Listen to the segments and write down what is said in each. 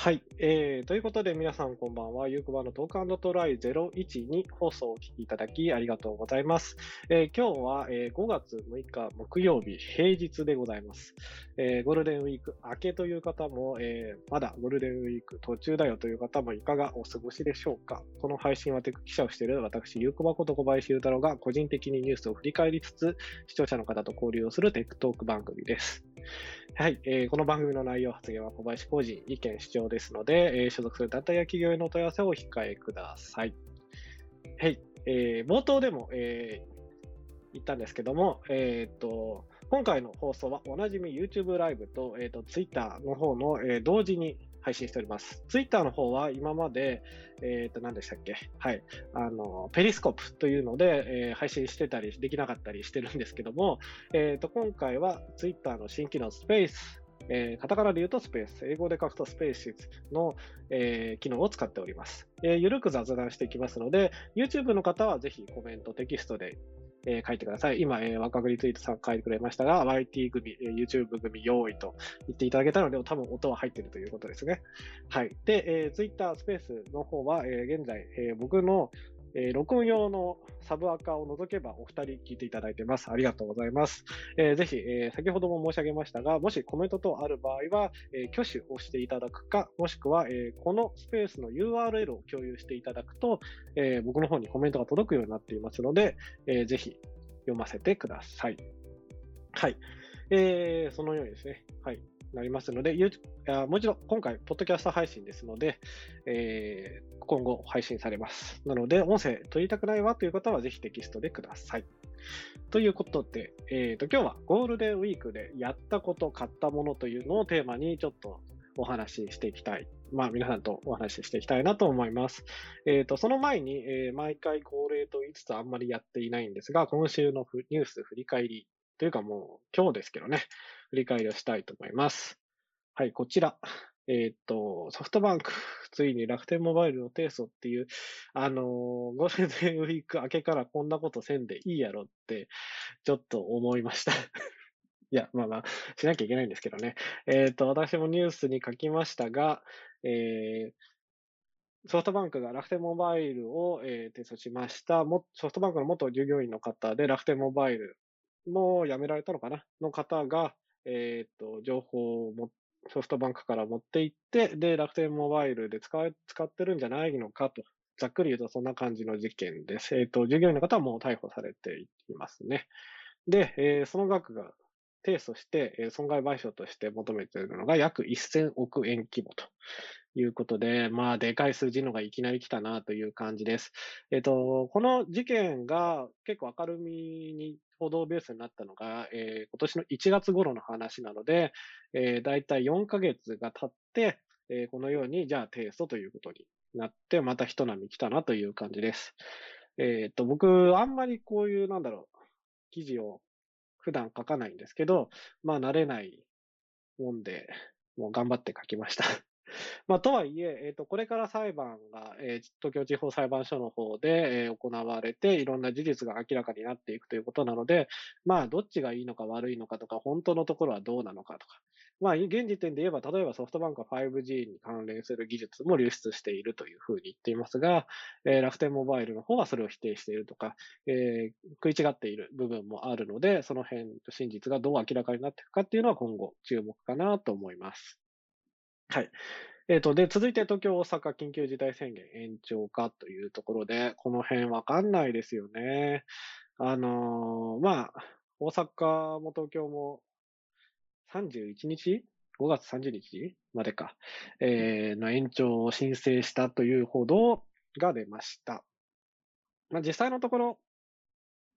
はい、えー。ということで、皆さんこんばんは。ゆうくばの Talk & Try 012放送をお聞きいただきありがとうございます。えー、今日は、えー、5月6日木曜日、平日でございます。えー、ゴールデンウィーク明けという方も、えー、まだゴールデンウィーク途中だよという方もいかがお過ごしでしょうか。この配信はテック記者をしている私、ゆうくばこと小林ゆうたろうが個人的にニュースを振り返りつつ、視聴者の方と交流をするテックトーク番組です。はい、えー、この番組の内容発言は小林浩二意見主張ですので、えー、所属する団体や企業への問い合わせをお控えください。はい、えー、冒頭でも、えー、言ったんですけども、えーと、今回の放送はおなじみ YouTube ライブと,、えーと、Twitter の方の、えー、同時に配信しております。ツイッターの方は今まで、えっ、ー、と、何でしたっけ？はい。あの、ペリスコープというので、えー、配信してたりできなかったりしてるんですけども、えっ、ー、と、今回はツイッターの新機能スペース、えー、カタカナで言うとスペース、英語で書くとスペースの、えー、機能を使っております。えー、ゆるく雑談していきますので、YouTube の方はぜひコメント、テキストでえー、書いてください。今、えー、若栗ツイートさん書いてくれましたが、YT 組、えー、YouTube 組用意と言っていただけたので、多分音は入ってるということですね。はい。で、えー、Twitter スペースの方は、えー、現在、えー、僕のえー、録音用のサブアカを除けばお二人聞いていただいてます。ありがとうございます。えー、ぜひ、えー、先ほども申し上げましたが、もしコメント等ある場合は、え挙手をしていただくか、もしくは、えこのスペースの URL を共有していただくと、え僕の方にコメントが届くようになっていますので、えぜひ読ませてください。はい。えー、そのようにですね。はい。なりますので、もちろん今回、ポッドキャスト配信ですので、えー、今後配信されます。なので、音声取りたくないわという方は、ぜひテキストでください。ということで、えーと、今日はゴールデンウィークでやったこと、買ったものというのをテーマにちょっとお話ししていきたい。まあ、皆さんとお話ししていきたいなと思います。えっ、ー、と、その前に、えー、毎回恒例と言いつつあんまりやっていないんですが、今週のニュース振り返りというかもう今日ですけどね、振り返りをしたいと思います。はい、こちら。えっ、と、ソフトバンク、ついに楽天モバイルの提訴っていう、あのー、ゴールデンウィーク明けからこんなことせんでいいやろって、ちょっと思いました。いや、まあまあ、しなきゃいけないんですけどね。えっ、と、私もニュースに書きましたが、えー、ソフトバンクが楽天モバイルを、えー、提訴しました。もソフトバンクの元従業員の方で楽天モバイルも辞められたのかな？の方が、えっ、と、情報をもソフトバンクから持っていって、で、楽天モバイルで使使ってるんじゃないのかと。ざっくり言うとそんな感じの事件です。えっ、ー、と、従業員の方はもう逮捕されていますね。で、えー、その額が提訴して、え損害賠償として求めているのが約1000億円規模ということで、まあ、でかい数字のがいきなり来たなという感じです。えっ、と、この事件が結構明るみに報道ベースになったのが、えー、今年の1月頃の話なので、えー、だいたい4ヶ月が経って、えー、このように、じゃあ提訴ということになって、また一波来たなという感じです。えっ、と、僕、あんまりこういう、なんだろう、記事を普段書かないんですけど、まあ慣れないもんで、もう頑張って書きましたまあ、とはいえ、えっ、ー、と、これから裁判が、えー、東京地方裁判所の方で、えー、行われて、いろんな事実が明らかになっていくということなので、まあ、どっちがいいのか悪いのかとか、本当のところはどうなのかとか、まあ、現時点で言えば、例えばソフトバンクは 5G に関連する技術も流出しているというふうに言っていますが、えー、楽天モバイルの方はそれを否定しているとか、えー、食い違っている部分もあるので、その辺、真実がどう明らかになっていくかっていうのは今後注目かなと思います。はい。えっ、ー、と、で、続いて東京、大阪緊急事態宣言延長かというところで、この辺わかんないですよね。あのー、まあ、大阪も東京も31日 ?5 月30日までか、えー、の延長を申請したという報道が出ました。まあ、実際のところ、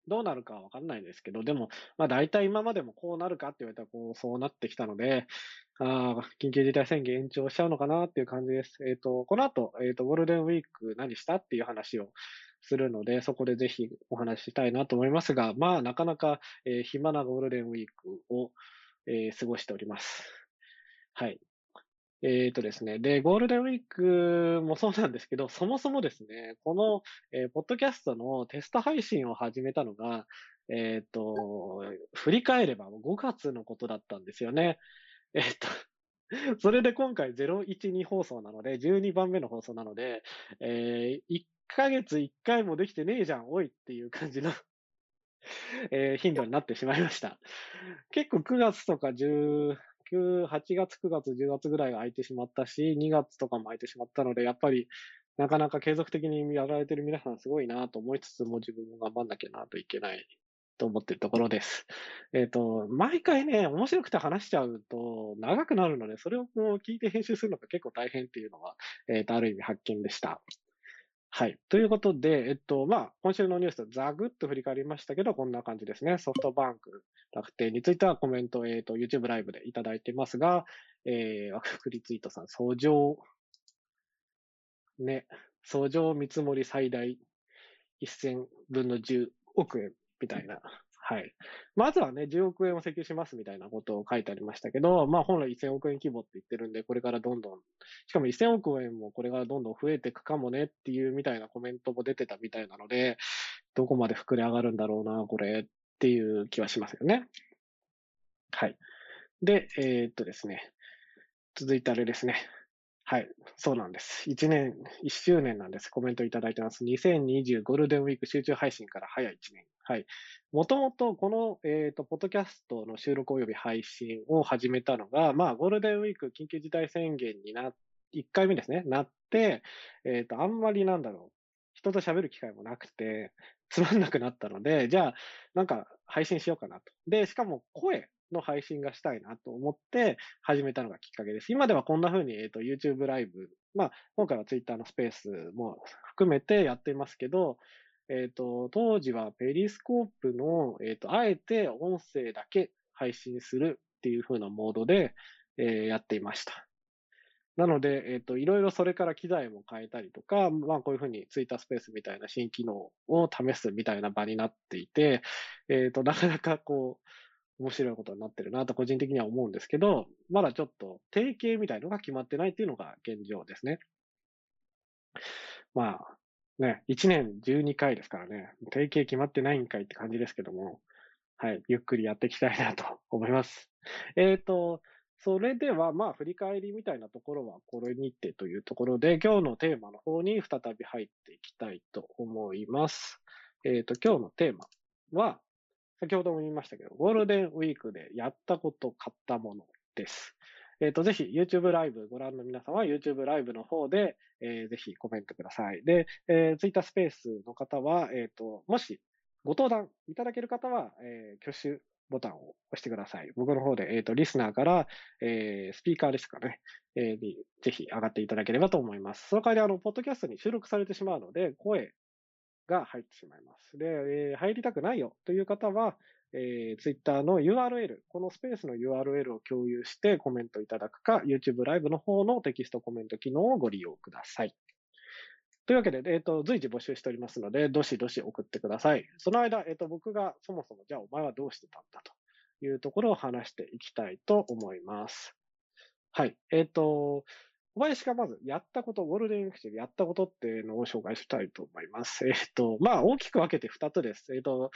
どうなるかはわかんないですけど、でも、まあ大体今までもこうなるかって言われたらこう、そうなってきたので、ああ、緊急事態宣言延長しちゃうのかなっていう感じです。えっ、ー、と、この後、えっ、ー、と、ゴールデンウィーク何したっていう話をするので、そこでぜひお話ししたいなと思いますが、まあなかなか、えー、暇なゴールデンウィークを、えー、過ごしております。はい。えっ、ー、とですね。で、ゴールデンウィークもそうなんですけど、そもそもですね、この、えー、ポッドキャストのテスト配信を始めたのが、えっ、ー、と、振り返れば5月のことだったんですよね。えっ、と、それで今回012放送なので、12番目の放送なので、え、1ヶ月1回もできてねえじゃん、おいっていう感じのえ、頻度になってしまいました。結構9月とか10、8月、9月、10月ぐらいが空いてしまったし、2月とかも空いてしまったので、やっぱりなかなか継続的にやられてる皆さんすごいなと思いつつも自分も頑張んなきゃなといけないと思ってるところです。えっ、ー、と、毎回ね、面白くて話しちゃうと長くなるので、それをこう聞いて編集するのが結構大変っていうのは、えっ、ー、と、ある意味発見でした。はい。ということで、えっと、まあ、今週のニュースザグッと振り返りましたけど、こんな感じですね。ソフトバンク、楽天についてはコメント、えっ、と、YouTube ライブでいただいてますが、えー、枠クリツイートさん、相乗、ね、相乗見積もり最大1000分の10億円みたいな。はい。まずはね、10億円を請求しますみたいなことを書いてありましたけど、まあ本来1000億円規模って言ってるんで、これからどんどん、しかも1000億円もこれからどんどん増えていくかもねっていうみたいなコメントも出てたみたいなので、どこまで膨れ上がるんだろうな、これっていう気はしますよね。はい。で、えー、っとですね。続いてあれですね。はい、そうなんです。1年、1周年なんです。コメントいただいてます。2020ゴールデンウィーク集中配信から早1年。はい。もともとこの、えっ、ー、と、ポッドキャストの収録及び配信を始めたのが、まあ、ゴールデンウィーク緊急事態宣言にな、1回目ですね、なって、えっ、ー、と、あんまりなんだろう、人と喋る機会もなくて、つまんなくなったので、じゃあ、なんか配信しようかなと。で、しかも声の配信がしたいなと思って始めたのがきっかけです。今ではこんな風に、えっ、ー、と、YouTube ライブ、まあ、今回は Twitter のスペースも含めてやっていますけど、えっ、ー、と、当時はペリスコープの、えっ、ー、と、あえて音声だけ配信するっていう風なモードで、えー、やっていました。なので、えっ、と、いろいろそれから機材も変えたりとか、まあこういうふうにツイッタースペースみたいな新機能を試すみたいな場になっていて、えっ、と、なかなかこう、面白いことになってるなと個人的には思うんですけど、まだちょっと定型みたいのが決まってないっていうのが現状ですね。まあ、ね、1年12回ですからね、定型決まってないんかいって感じですけども、はい、ゆっくりやっていきたいなと 思います。えっ、ー、と、それでは、まあ、振り返りみたいなところはこれにてというところで、今日のテーマの方に再び入っていきたいと思います。えっ、ー、と、今日のテーマは、先ほども言いましたけど、ゴールデンウィークでやったこと、買ったものです。えっ、ー、と、ぜひ YouTube ライブご覧の皆様は YouTube ライブの方で、えー、ぜひコメントください。で、えー、Twitter スペースの方は、えっ、ー、と、もしご登壇いただける方は、えー、挙手ボタンを押してください。僕の方で、えっ、ー、と、リスナーから、えー、スピーカーですかね、えー、にぜひ上がっていただければと思います。その代わり、あの、ポッドキャストに収録されてしまうので、声が入ってしまいます。で、えー、入りたくないよという方は、えー、Twitter の URL、このスペースの URL を共有してコメントいただくか、YouTube ライブの方のテキストコメント機能をご利用ください。というわけで、えっ、ー、と、随時募集しておりますので、どしどし送ってください。その間、えっ、ー、と、僕がそもそも、じゃあお前はどうしてたんだというところを話していきたいと思います。はい。えっ、ー、と、小林がまずやったこと、ゴールデンウィーク中でやったことっていうのを紹介したいと思います。えっ、と、まあ、大きく分けて2つです。えっ、と、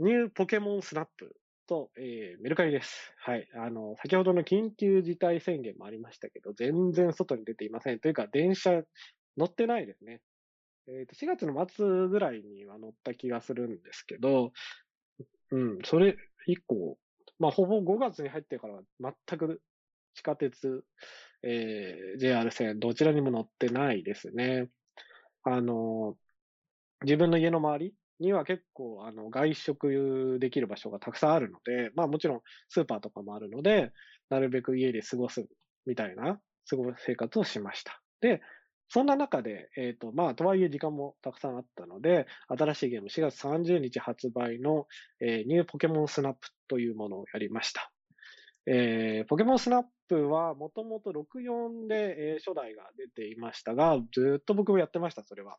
ニューポケモンスナップと、えー、メルカリです。はい。あの、先ほどの緊急事態宣言もありましたけど、全然外に出ていません。というか、電車乗ってないですね。えっ、ー、と、4月の末ぐらいには乗った気がするんですけど、うん、それ以降、まあ、ほぼ5月に入ってからは全く地下鉄、えー、JR 線、どちらにも乗ってないですね。あの、自分の家の周りには結構、あの、外食できる場所がたくさんあるので、まあもちろんスーパーとかもあるので、なるべく家で過ごすみたいな、過ご生活をしました。で、そんな中で、えっ、ー、と、まあ、とはいえ時間もたくさんあったので、新しいゲーム4月30日発売の、えー、ニューポケモンスナップというものをやりました。えー、ポケモンスナップはもともと64で、えー、初代が出ていましたが、ずっと僕もやってました、それは。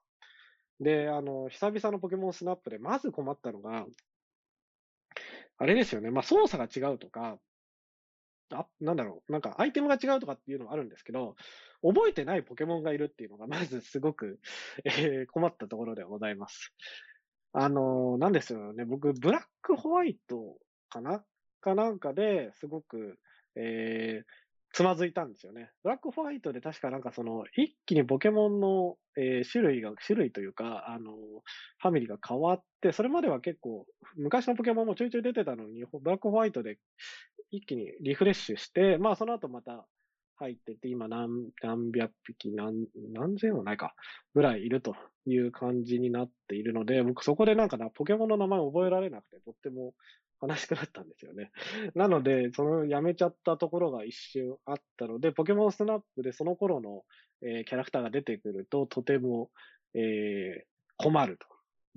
で、あの、久々のポケモンスナップでまず困ったのが、あれですよね。まあ、操作が違うとか、あ、なんだろう。なんか、アイテムが違うとかっていうのはあるんですけど、覚えてないポケモンがいるっていうのが、まずすごく、えー、困ったところでございます。あの、なんですよね。僕、ブラックホワイトかな？かなんかですごく、えー、つまずいたんですよね。ブラックホワイトで確かなんかその、一気にポケモンの、えー種類が、種類というか、あの、ファミリーが変わって、それまでは結構、昔のポケモンもちょいちょい出てたのに、ブラックホワイトで一気にリフレッシュして、まあその後また入ってて、今何、何百匹、何、何千もないか、ぐらいいるという感じになっているので、僕そこでなんかな、ポケモンの名前覚えられなくて、とっても悲しくなったんですよね。なので、そのやめちゃったところが一瞬あったので、ポケモンスナップでその頃の、えーキャラクターが出てくると、とても、えー困ると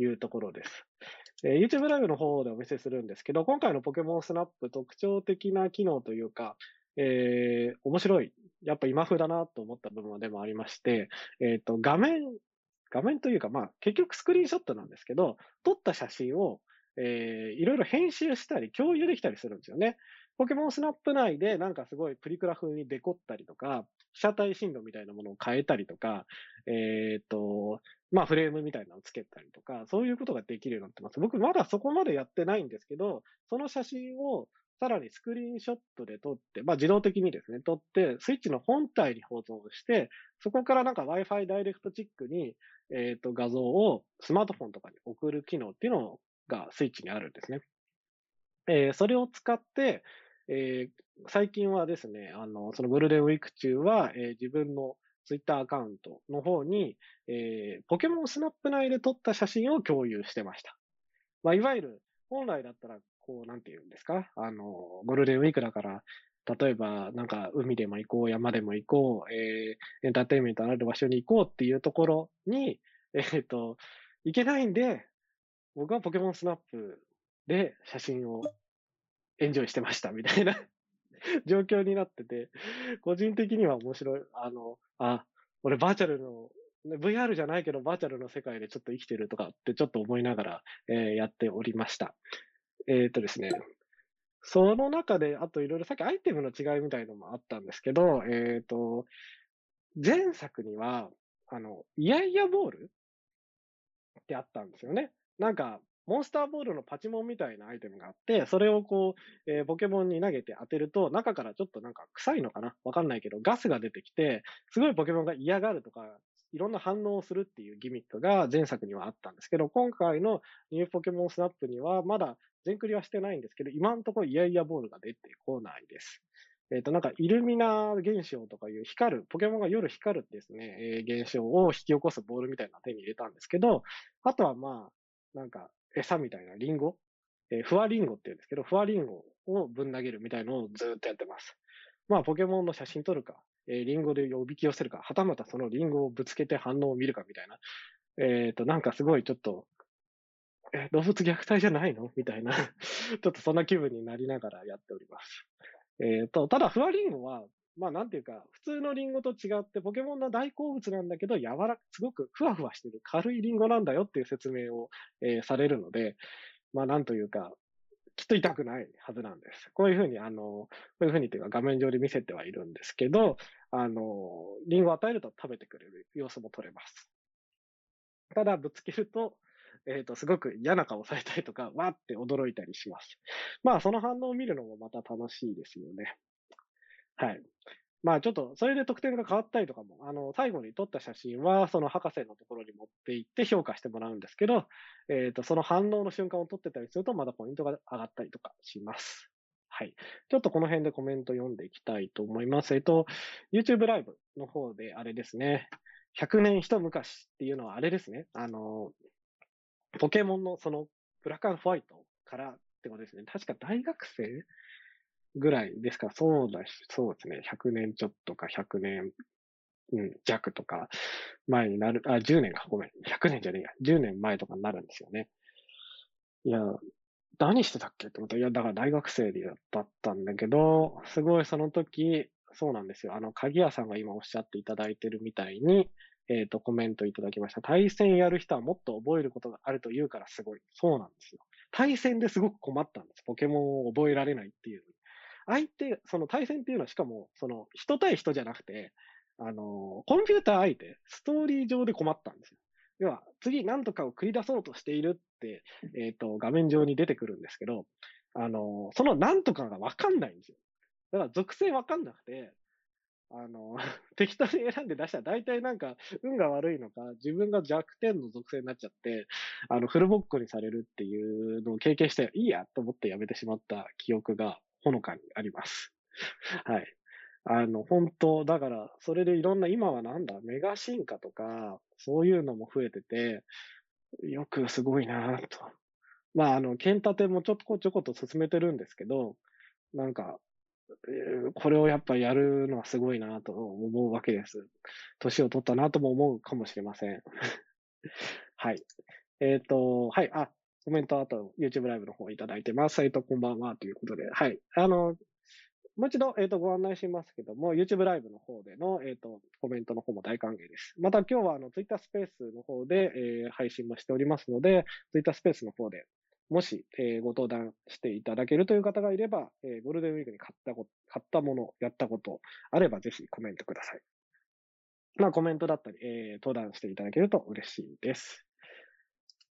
いうところです。えー YouTube ライブの方でお見せするんですけど、今回のポケモンスナップ特徴的な機能というか、えー面白い。やっぱ今風だなと思った部分でもありまして、えっ、と、画面、画面というか、まあ、結局スクリーンショットなんですけど、撮った写真を、えーいろいろ編集したり、共有できたりするんですよね。ポケモンスナップ内でなんかすごいプリクラ風にデコったりとか、被写体深度みたいなものを変えたりとか、えっ、と、まあフレームみたいなのをつけたりとか、そういうことができるようになってます。僕まだそこまでやってないんですけど、その写真をさらにスクリーンショットで撮って、まあ自動的にですね、撮って、スイッチの本体に保存して、そこからなんか Wi-Fi ダイレクトチックに、えっ、と、画像をスマートフォンとかに送る機能っていうのをがスイッチにあるんですね。えーそれを使って、えー最近はですね、あの、そのゴールデンウィーク中は、えー自分のツイッターアカウントの方に、えーポケモンスナップ内で撮った写真を共有してました。まあ、いわゆる、本来だったら、こう、なんて言うんですか、あの、ゴールデンウィークだから、例えば、なんか、海でも行こう、山でも行こう、えーエンターテインメントのある場所に行こうっていうところに、えっ、と、行けないんで、僕はポケモンスナップで写真をエンジョイしてましたみたいな 状況になってて、個人的には面白い。あの、あ、俺バーチャルの、VR じゃないけどバーチャルの世界でちょっと生きてるとかってちょっと思いながら、えーやっておりました。えっ、とですね、その中で、あといろいろさっきアイテムの違いみたいのもあったんですけど、えっ、と、前作には、あの、イヤイヤボールってあったんですよね。なんか、モンスターボールのパチモンみたいなアイテムがあって、それをこう、えーポケモンに投げて当てると、中からちょっとなんか臭いのかな？わかんないけど、ガスが出てきて、すごいポケモンが嫌がるとか、いろんな反応をするっていうギミックが前作にはあったんですけど、今回のニューポケモンスナップにはまだ全クリはしてないんですけど、今のところイヤイヤボールが出てこないです。えっ、と、なんかイルミナ現象とかいう光る、ポケモンが夜光るですね、えー現象を引き起こすボールみたいな手に入れたんですけど、あとはまあ、なんか餌みたいなリンゴ、えー、フワリンゴって言うんですけど、フワリンゴをぶん投げるみたいのをずっとやってます。まあ、ポケモンの写真撮るか、えーリンゴでおびき寄せるか、はたまたそのリンゴをぶつけて反応を見るかみたいな。えっ、と、なんかすごいちょっと、え、動物虐待じゃないの？みたいな、ちょっとそんな気分になりながらやっております。えっ、と、ただ、フワリンゴは、まあなんていうか、普通のリンゴと違って、ポケモンの大好物なんだけど、柔らか、すごくふわふわしてる軽いリンゴなんだよっていう説明を、えーされるので、まあなんというか、きっと痛くないはずなんです。こういうふうに、あの、こういうふうにというか画面上で見せてはいるんですけど、あの、リンゴを与えると食べてくれる様子も取れます。ただ、ぶつけると、えっ、と、すごく嫌な顔されたりとか、わーって驚いたりします。まあ、その反応を見るのもまた楽しいですよね。はい。まあ、ちょっと、それで得点が変わったりとかも、あの、最後に撮った写真は、その博士のところに持って行って評価してもらうんですけど、えっ、と、その反応の瞬間を撮ってたりすると、まだポイントが上がったりとかします。はい。ちょっとこの辺でコメント読んでいきたいと思います。えっと、YouTube ライブの方であれですね、100年一昔っていうのはあれですね、あの、ポケモンのそのブラックホワイトからってことですね。確か大学生ぐらいですか？ら、そうだし、そうですね。100年ちょっとか100年、うん、弱とか前になる、あ、10年か、ごめん。100年じゃねえや。10年前とかになるんですよね。いや、何してたっけって思ったら、いや、だから大学生でだったんだけど、すごいその時、そうなんですよ。あの、鍵屋さんが今おっしゃっていただいてるみたいに、えっ、と、コメントいただきました。対戦やる人はもっと覚えることがあると言うからすごい。そうなんですよ。対戦ですごく困ったんです。ポケモンを覚えられないっていう。相手、その対戦っていうのはしかも、その人対人じゃなくて、あの、コンピューター相手、ストーリー上で困ったんですよ。要は、次何とかを繰り出そうとしているって、えっ、と、画面上に出てくるんですけど、あの、その何とかがわかんないんですよ。だから属性わかんなくて、あの、適当に選んで出したら大体なんか運が悪いのか、自分が弱点の属性になっちゃって、あの、フルボッコにされるっていうのを経験して、いいやと思ってやめてしまった記憶がほのかにあります。はい。あの、本当だから、それでいろんな、今はなんだ、メガ進化とか、そういうのも増えてて、よくすごいなと。まあ、あの、剣立てもちょっとこちょこっと進めてるんですけど、なんか、これをやっぱやるのはすごいなと思うわけです。年を取ったなとも思うかもしれません。はい。えっ、ー、と、はい。あ、コメントあと YouTube ライブの方いただいてます。えっ、と、こんばんはということで。はい。あの、もう一度、えっ、ー、と、ご案内しますけども、YouTube ライブの方での、えっ、ー、と、コメントの方も大歓迎です。また今日は、あの、Twitter スペースの方で、えー、配信もしておりますので、Twitter スペースの方で、もし、えー、ご登壇していただけるという方がいれば、えー、ゴールデンウィークに買ったこと、買ったもの、やったことあればぜひコメントください。まあ、コメントだったり、えー、登壇していただけると嬉しいです。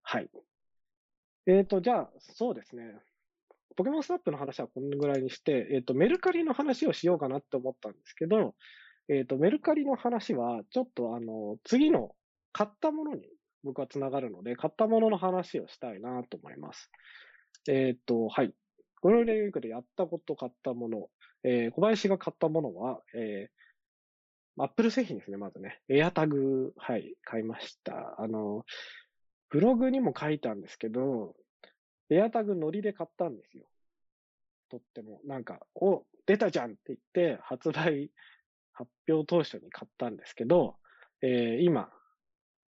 はい。えっ、ー、と、じゃあ、そうですね。ポケモンスナップの話はこのぐらいにして、えっ、ー、と、メルカリの話をしようかなって思ったんですけど、えっ、ー、と、メルカリの話は、ちょっとあの、次の買ったものに僕はつながるので、買ったものの話をしたいなと思います。えっ、と、はい。ゴールデンウィークでやったこと、買ったもの、えー、小林が買ったものは、えー、アップル製品ですね、まずね。エアタグ、はい、買いました。あの、ブログにも書いたんですけど、エアタグノリで買ったんですよ。とっても。なんか、お、出たじゃんって言って、発売、発表当初に買ったんですけど、えー、今、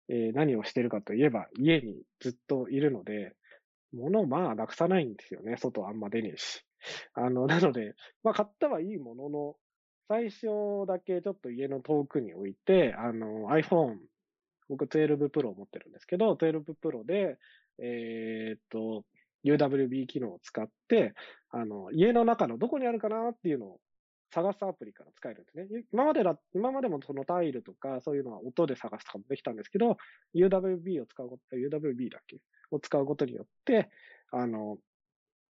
えー、何をしてるかといえば、家にずっといるので、物をまあなくさないんですよね。外あんま出ねえし。あの、なので、まあ買ったはいいものの、最初だけちょっと家の遠くに置いて、あの、iPhone、僕12 Pro を持ってるんですけど、12 Pro で、えー、っと、UWB 機能を使って、あの、家の中のどこにあるかなっていうのを探すアプリから使えるんですね。今までだ、今までもそのタイルとかそういうのは音で探すとかもできたんですけど、UWB を使うこと、UWB だっけ？を使うことによって、あの、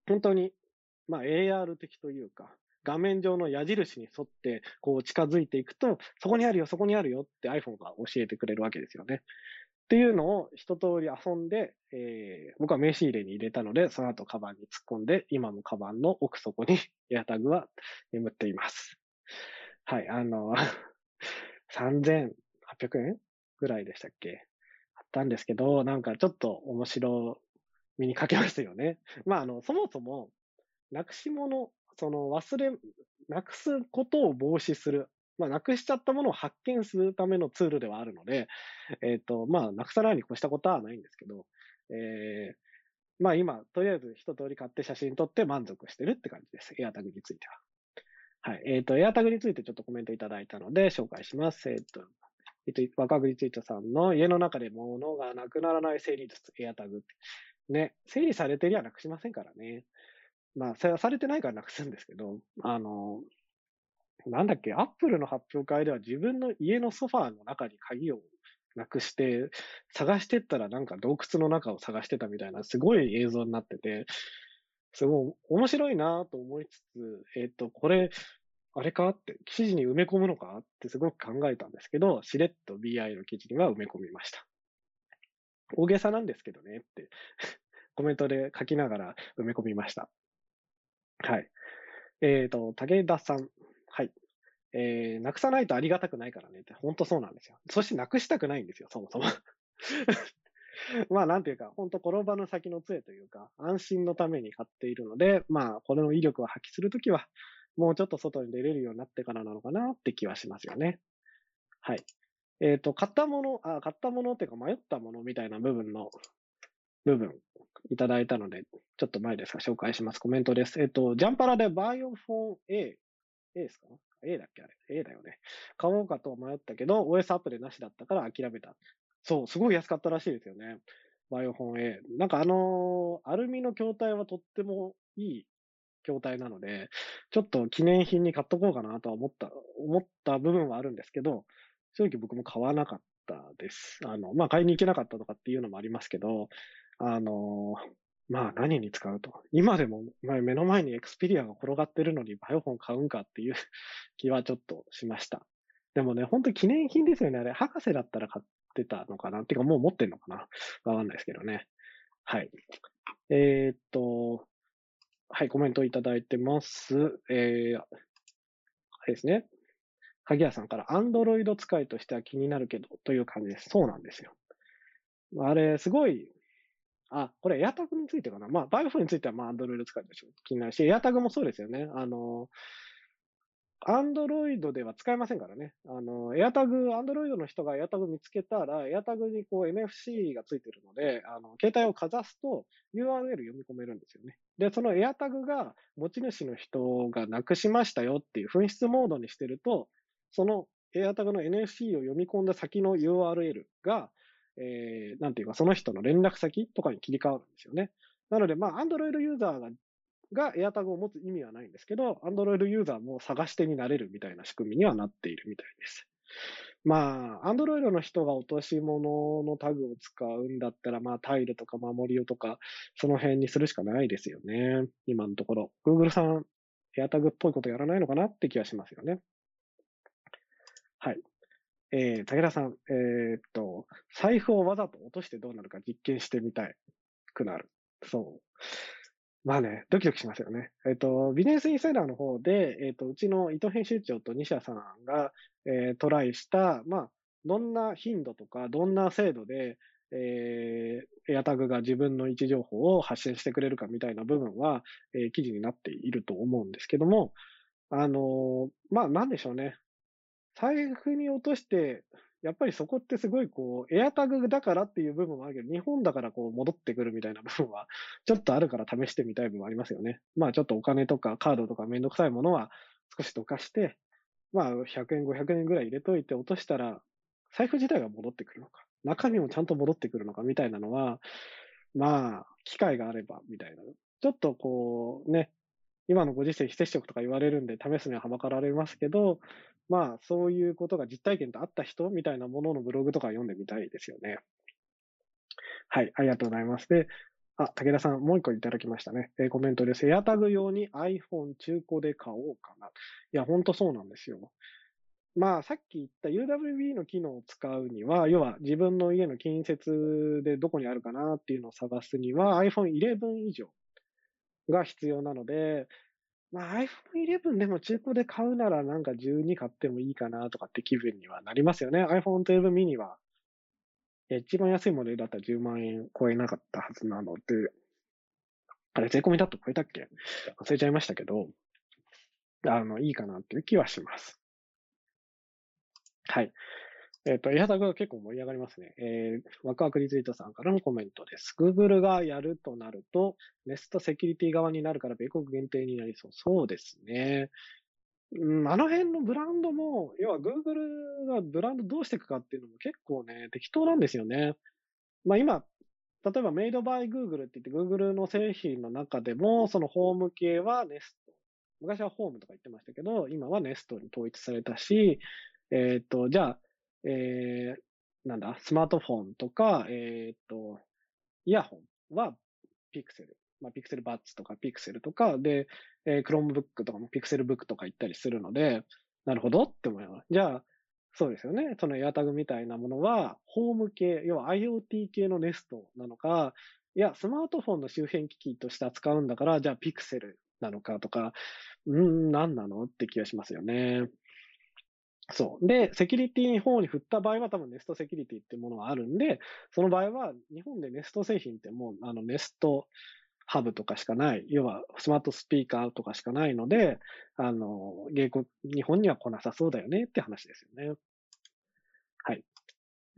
本当に、まあ AR 的というか、画面上の矢印に沿って、こう近づいていくと、そこにあるよ、そこにあるよって iPhone が教えてくれるわけですよね。っていうのを一通り遊んで、えー、僕は名刺入れに入れたので、その後カバンに突っ込んで、今のカバンの奥底にエアタグは眠っています。はい、あの、3800円ぐらいでしたっけ？あったんですけど、なんかちょっと面白みにかけますよね。まあ、あの、そもそも、なくし物、その忘れ、なくすことを防止するまあ、なくしちゃったものを発見するためのツールではあるので、えっ、ー、と、まあ、なくさないに越したことはないんですけど、えー、まあ今、とりあえず一通り買って写真撮って満足してるって感じです。エアタグについては。はい。えっ、ー、と、エアタグについてちょっとコメントいただいたので紹介します。えっ、ー、と、えっ、と、若栗ツイートさんの家の中で物がなくならない整理術、エアタグって。ね、整理されてりゃなくしませんからね。まあ、されてないからなくすんですけど、あの、なんだっけ、アップルの発表会では自分の家のソファーの中に鍵をなくして、探してったらなんか洞窟の中を探してたみたいな、すごい映像になってて、すごい面白いなと思いつつ、えっ、ー、と、これ、あれかって、記事に埋め込むのか？ってすごく考えたんですけど、しれっと BI の記事には埋め込みました。大げさなんですけどねってコメントで書きながら埋め込みました。はい。えっ、ー、と、武田さん。はい。えー、なくさないとありがたくないからねって、本当そうなんですよ。そしてなくしたくないんですよ、そもそも。まあ、なんていうか、本当転ばぬ先の杖というか、安心のために買っているので、まあ、これの威力を発揮するときは、もうちょっと外に出れるようになってからなのかなって気はしますよね。はい。えっ、ー、と、買ったもの、あ、買ったものっていうか迷ったものみたいな部分の、部分いただいたので、ちょっと前ですが紹介します。コメントです。えっ、と、ジャンパラでバイオフォン A A ですか ?A だっけ？あれ ?A だよね。買おうかと迷ったけど、OS アップでなしだったから諦めた。そう、すごい安かったらしいですよね。バイオフォン A。なんかあのー、アルミの筐体はとってもいい筐体なので、ちょっと記念品に買っとこうかなとは思った、思った部分はあるんですけど、正直僕も買わなかったです。あの、まあ、買いに行けなかったとかっていうのもありますけど、あの、まあ何に使うと。今でもまあ目の前にエクスペリアが転がってるのにバイオフォン買うんかっていう 気はちょっとしました。でもね、本当記念品ですよね。あれ、博士だったら買ってたのかな？っていうかもう持ってんのかな？わかんないですけどね。はい。えーっと、はい、コメントいただいてます。えー、あれですね。鍵屋さんから、アンドロイド使いとしては気になるけど、という感じです。そうなんですよ。あれ、すごい、あ、これ、エアタグについてかな。まあ、バイオフンについては、まあ、アンドロイド使いとして気になるし、エアタグもそうですよね。あの、アンドロイドでは使えませんからね。あの、エアタグ、アンドロイドの人がエアタグ見つけたら、エアタグにこう NFC がついてるので、あの、携帯をかざすと URL 読み込めるんですよね。で、そのエアタグが持ち主の人がなくしましたよっていう紛失モードにしてると、そのエアタグの NFC を読み込んだ先の URL が、えー、なんていうか、その人の連絡先とかに切り替わるんですよね。なので、まあ、Android ユーザーがが AirTag を持つ意味はないんですけど、Android ユーザーも探し手になれるみたいな仕組みにはなっているみたいです。まあ、Android の人が落とし物のタグを使うんだったら、まあ、タイルとか守りをとか、その辺にするしかないですよね。今のところ。Google さん、AirTag っぽいことやらないのかなって気がしますよね。はい。えー、武田さん、えーっと、財布をわざと落としてどうなるか実験してみたいくなる。そう。まあね、ドキドキしますよね。えっと、ビジネスインサイダーの方で、えっと、うちの伊藤編集長と西田さんが、えートライした、まあ、どんな頻度とか、どんな精度で、えー、エアタグが自分の位置情報を発信してくれるかみたいな部分は、えー記事になっていると思うんですけども、あのーまあ、なんでしょうね。財布に落として、やっぱりそこってすごいこう、エアタグだからっていう部分もあるけど、日本だからこう戻ってくるみたいな部分は、ちょっとあるから試してみたい部分もありますよね。まあちょっとお金とかカードとかめんどくさいものは少しどかして、まあ100円、500円ぐらい入れといて落としたら、財布自体が戻ってくるのか、中身もちゃんと戻ってくるのかみたいなのは、まあ、機会があればみたいな。ちょっとこうね、今のご時世非接触とか言われるんで試すにははばかられますけど、まあそういうことが実体験とあった人みたいなもののブログとか読んでみたいですよね。はい、ありがとうございます。で、あ、武田さん、もう一個いただきましたね。えーコメントです。エアタグ用に iPhone 中古で買おうかな。いや、ほんとそうなんですよ。まあ、さっき言った UWB の機能を使うには、要は自分の家の近接でどこにあるかなっていうのを探すには iPhone 11以上が必要なので、まあ、iPhone 11でも中古で買うならなんか12買ってもいいかなとかって気分にはなりますよね。iPhone 12 mini は、一番安いモデルだったら10万円超えなかったはずなので、あれ、税込みだと超えたっけ？忘れちゃいましたけど、あの、いいかなっていう気はします。はい。えっ、と、エアタグ結構盛り上がりますね。えー、ワクワクリツイートさんからのコメントです。Google がやるとなると、Nest セキュリティ側になるから米国限定になりそう。そうですね。うん、あの辺のブランドも、要は Google がブランドどうしていくかっていうのも結構ね、適当なんですよね。まあ今、例えば Made by Google って言って Google の製品の中でも、そのホーム系は Nest。昔はホームとか言ってましたけど、今は Nest に統一されたし、えっ、と、じゃあ、えー、なんだ、スマートフォンとか、えっ、と、イヤホンは Pixel。まあ、Pixel Buds とか Pixel とか、で、えー、Chromebook とかも Pixel Book とか言ったりするので、なるほどって思います。じゃあ、そうですよね。その AirTag みたいなものは、ホーム系、要は IoT 系の Nest なのか、いや、スマートフォンの周辺機器として扱うんだから、じゃあ Pixel なのかとか、うん、何なのって気がしますよね。そう。で、セキュリティの方に振った場合は多分 Nest セキュリティっていうものがあるんで、その場合は日本で Nest 製品ってもうあの Nest ハブとかしかない、要はスマートスピーカーとかしかないので、あの、芸国、日本には来なさそうだよねって話ですよね。はい。えっ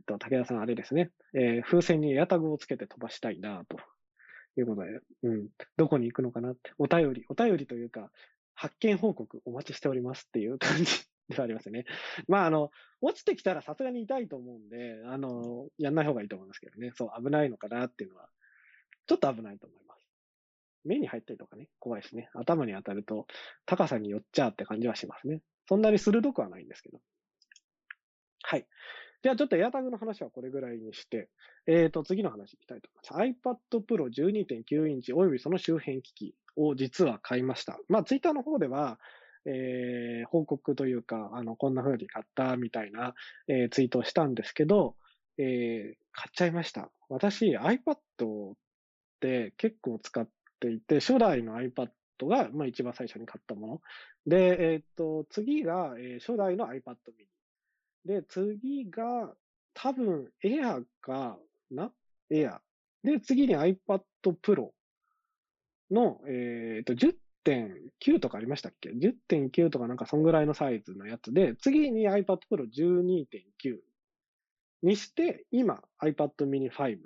と、武田さんあれですね。えー風船にエアタグをつけて飛ばしたいなということで、うん。どこに行くのかなって。お便り、お便りというか、発見報告お待ちしておりますっていう感じではありますね。まあ、あの、落ちてきたらさすがに痛いと思うんで、あの、やんない方がいいと思いますけどね。そう、危ないのかなっていうのは、ちょっと危ないと思います。目に入ったりとかね、怖いしね。頭に当たると、高さによっちゃって感じはしますね。そんなに鋭くはないんですけど。はい。じゃあちょっと AirTag の話はこれぐらいにして、え、ー、と、次の話いきたいと思います。iPad Pro 12.9インチおよびその周辺機器を実は買いました。まあ、Twitter の方では、えー、報告というか、あの、こんな風に買ったみたいな、えー、ツイートをしたんですけど、えー、買っちゃいました。私 iPad って結構使っていて、初代の iPad が、まあ、一番最初に買ったもの。で、えっ、と、次が、えー、初代の iPad mini。で、次が、多分、Air かな ?Air。で、次に iPad Pro の、えっ、と、10.9とかありましたっけ ?10.9 とかなんかそんぐらいのサイズのやつで、次に iPad Pro 12.9にして、今 iPad mini 5っ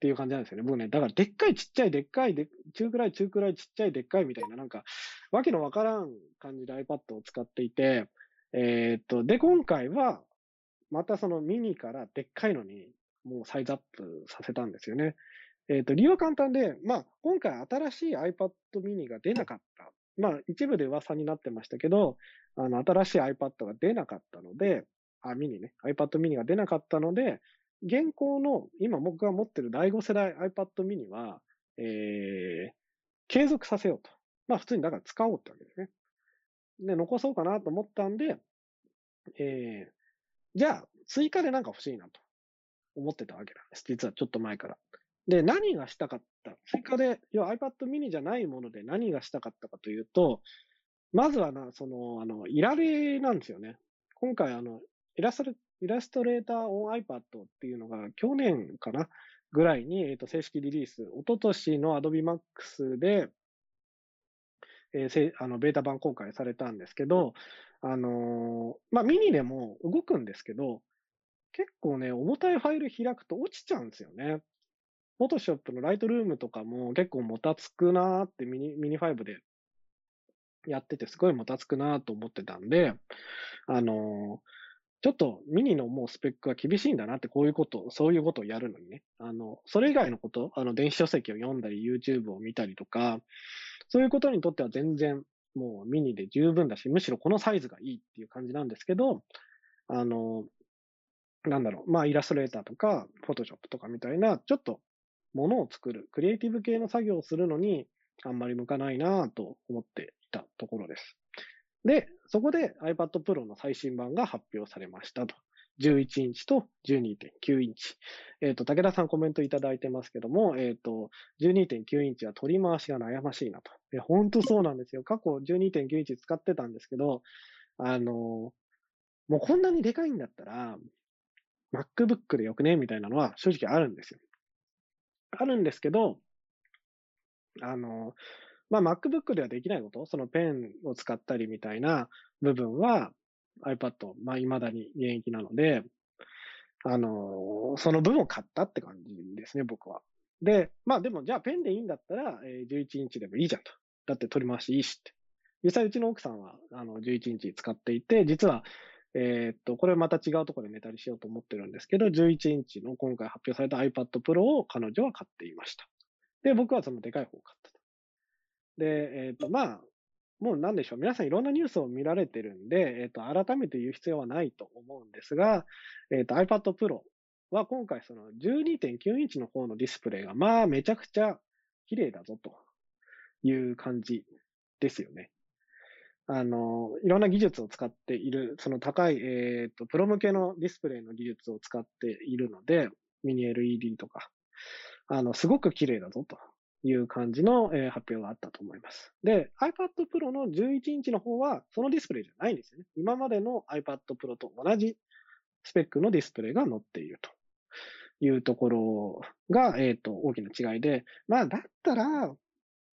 ていう感じなんですよね。僕ね、だからでっかいちっちゃいでっかいで、中くらい中くらいちっちゃいでっかいみたいななんか、わけのわからん感じで iPad を使っていて、えー、っと、で、今回は、またそのミニからでっかいのに、もうサイズアップさせたんですよね。えっ、と、理由は簡単で、まあ、今回新しい iPad mini が出なかった。まあ、一部で噂になってましたけど、あの、新しい iPad が出なかったので、あ、ミニね、iPad mini が出なかったので、現行の、今僕が持ってる第5世代 iPad mini は、えー、継続させようと。まあ、普通にだから使おうってわけですね。で、残そうかなと思ったんで、えー、じゃあ、追加でなんか欲しいなと思ってたわけなんです。実はちょっと前から。で、何がしたかった？追加で、要は iPad mini じゃないもので何がしたかったかというと、まずはな、その、あの、いられなんですよね。今回、あの、イラストレイラストレーターオン iPad っていうのが去年かな？ぐらいに、えー、と正式リリース、一昨年の Adobe Max で、えー、あのベータ版公開されたんですけど、あのー、まあ、ミニでも動くんですけど、結構ね、重たいファイル開くと落ちちゃうんですよね。フォトショップのライトルームとかも結構もたつくなーってミニ、ミニ5でやっててすごいもたつくなーと思ってたんで、あのーちょっとミニのもうスペックは厳しいんだなって、こういうこと、そういうことをやるのにね。あの、それ以外のこと、あの、電子書籍を読んだり、YouTube を見たりとか、そういうことにとっては全然もうミニで十分だし、むしろこのサイズがいいっていう感じなんですけど、あの、なんだろう、まあイラストレーターとか、フォトショップとかみたいな、ちょっとものを作る、クリエイティブ系の作業をするのに、あんまり向かないなと思っていたところです。で、そこで iPad Pro の最新版が発表されましたと。11インチと12.9インチ。えっ、ー、と、武田さんコメントいただいてますけども、えっ、ー、と、12.9インチは取り回しが悩ましいなと。え、本当そうなんですよ。過去12.9インチ使ってたんですけど、あの、もうこんなにでかいんだったら、MacBook でよくね？みたいなのは正直あるんですよ。あるんですけど、あの、まあ、MacBook ではできないこと、そのペンを使ったりみたいな部分は iPad、まあ、未だに現役なので、あの、その分を買ったって感じですね、僕は。で、まあでも、じゃあペンでいいんだったら、えー、11インチでもいいじゃんと。だって取り回しいいしって。実際うちの奥さんは、あの、11インチ使っていて、実は、えー、っと、これまた違うところでネタにしようと思ってるんですけど、11インチの今回発表された iPad Pro を彼女は買っていました。で、僕はそのでかい方を買ったと。で、えっ、と、まあ、もうなんでしょう。皆さんいろんなニュースを見られてるんで、えっ、と、改めて言う必要はないと思うんですが、えっ、と、iPad Pro は今回その12.9インチの方のディスプレイが、まあ、めちゃくちゃ綺麗だぞという感じですよね。あの、いろんな技術を使っている、その高い、えっ、と、プロ向けのディスプレイの技術を使っているので、ミニ LED とか、あの、すごく綺麗だぞという感じの、えー、発表があったと思います。で、iPad Pro の11インチの方は、そのディスプレイじゃないんですよね。今までの iPad Pro と同じスペックのディスプレイが載っているというところが、えっ、ー、と、大きな違いで、まあ、だったら、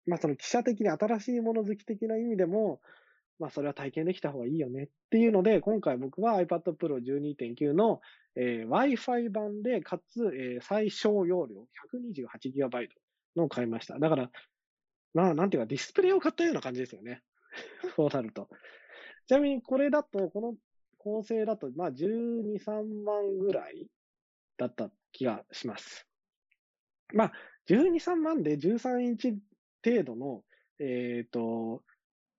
まあ、その記者的に新しいもの好き的な意味でも、まあ、それは体験できた方がいいよねっていうので、今回僕は iPad Pro 12.9の、えー、Wi-Fi 版で、かつ、えー、最小容量 128GB のを買いました。だから、まあ、なんていうか、ディスプレイを買ったような感じですよね。そうなると。ちなみに、これだと、この構成だと、まあ、12、3万ぐらいだった気がします。まあ、12、3万で13インチ程度の、えっ、ー、と、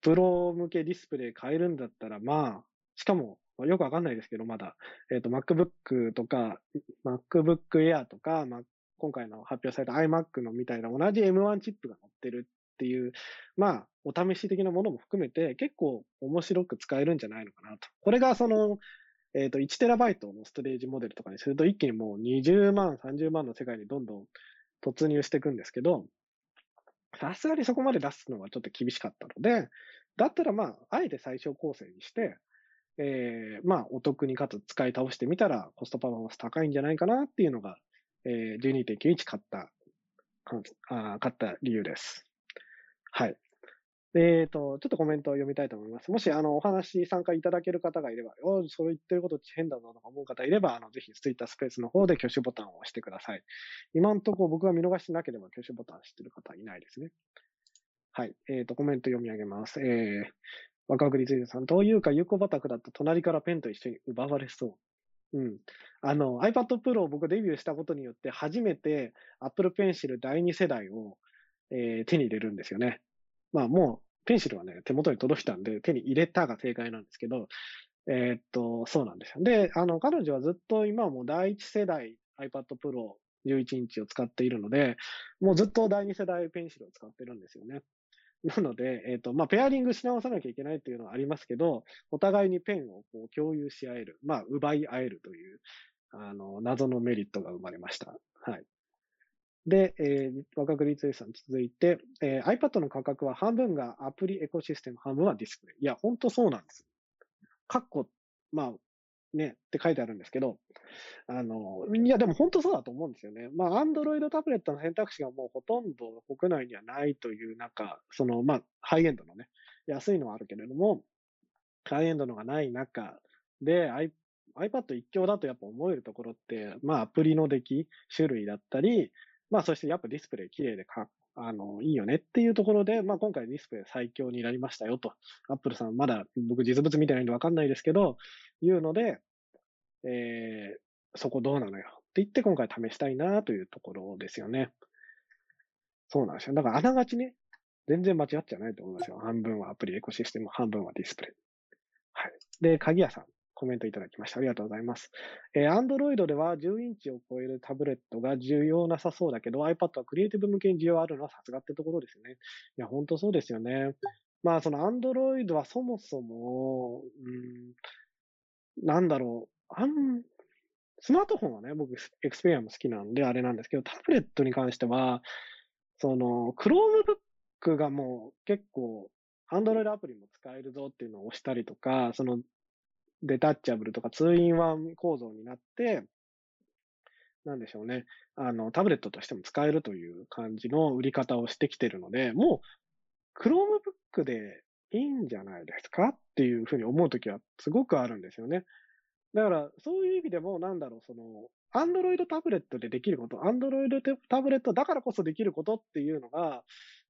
プロ向けディスプレイ買えるんだったら、まあ、しかもよくわかんないですけど、まだ、えっ、と、MacBook とか、MacBook Air とか、まあ、今回の発表された iMac のみたいな同じ M1 チップが載ってるっていう、まあ、お試し的なものも含めて、結構面白く使えるんじゃないのかなと。これがその、えっ、と、1テラバイトのストレージモデルとかにすると、一気にもう20万、30万の世界にどんどん突入していくんですけど、さすがにそこまで出すのはちょっと厳しかったので、だったらまあ、あえて最小構成にして、えー、まあ、お得にかつ使い倒してみたら、コストパフォーマンス高いんじゃないかなっていうのが、えー、12.91買った、買った理由です。はい。えっ、ー、と、ちょっとコメントを読みたいと思います。もし、あの、お話参加いただける方がいれば、おそれ言ってること変だなとか思う方いれば、あの、ぜひ、ツイッタースペースの方で挙手ボタンを押してください。今んとこ僕が見逃してなければ挙手ボタン知ってる方いないですね。はい。えっ、ー、と、コメント読み上げます。えー、若栗ついさん、というか、有効バタクだと隣からペンと一緒に奪われそう。うん。あの、iPad Pro を僕デビューしたことによって、初めて Apple Pencil 第2世代を、えー、手に入れるんですよね。まあもう、ペンシルはね、手元に届いたんで、手に入れたが正解なんですけど、えー、っと、そうなんですよ。で、あの、彼女はずっと今はもう第一世代 iPad Pro 11インチを使っているので、もうずっと第二世代ペンシルを使ってるんですよね。なので、えっ、と、まあ、ペアリングし直さなきゃいけないっていうのはありますけど、お互いにペンをこう共有し合える、まあ、奪い合えるという、あの、謎のメリットが生まれました。はい。で、えー、若栗つさん続いて、えー、iPad の価格は半分がアプリエコシステム、半分はディスプレイ。いや、本当そうなんです。カッコ、まあ、ね、って書いてあるんですけど、あの、いや、でも本当そうだと思うんですよね。まあ、アンドロイドタブレットの選択肢がもうほとんど国内にはないという中、その、まあ、ハイエンドのね、安いのはあるけれども、ハイエンドのがない中で、iPad 一強だとやっぱ思えるところって、まあ、アプリの出来、種類だったり、まあ、そしてやっぱディスプレイ綺麗でか、あの、いいよねっていうところで、まあ、今回ディスプレイ最強になりましたよと。アップルさん、まだ僕実物見てないんでわかんないですけど、いうので、えー、そこどうなのよって言って今回試したいなというところですよね。そうなんですよ。だからあながちね、全然間違っちゃないと思いますよ。半分はアプリエコシステム、半分はディスプレイ。はい。で、鍵屋さん、コメントいただきました。ありがとうございます。えー、Android では10インチを超えるタブレットが重要なさそうだけど、iPad はクリエイティブ向けに需要あるのはさすがってところですよね。いや、本当そうですよね。まあ、その Android はそもそも、うん、なんだろう、あん、スマートフォンはね、僕、エクスペリアも好きなんであれなんですけど、タブレットに関しては、その、Chromebook がもう結構、Android アプリも使えるぞっていうのを押したりとか、その、デタッチャブルとか 2-in-1 構造になって、なんでしょうね。あの、タブレットとしても使えるという感じの売り方をしてきてるので、もう、Chromebook でいいんじゃないですかっていうふうに思うときはすごくあるんですよね。だから、そういう意味でも、なんだろう、その、アンドロイドタブレットでできること、アンドロイドタブレットだからこそできることっていうのが、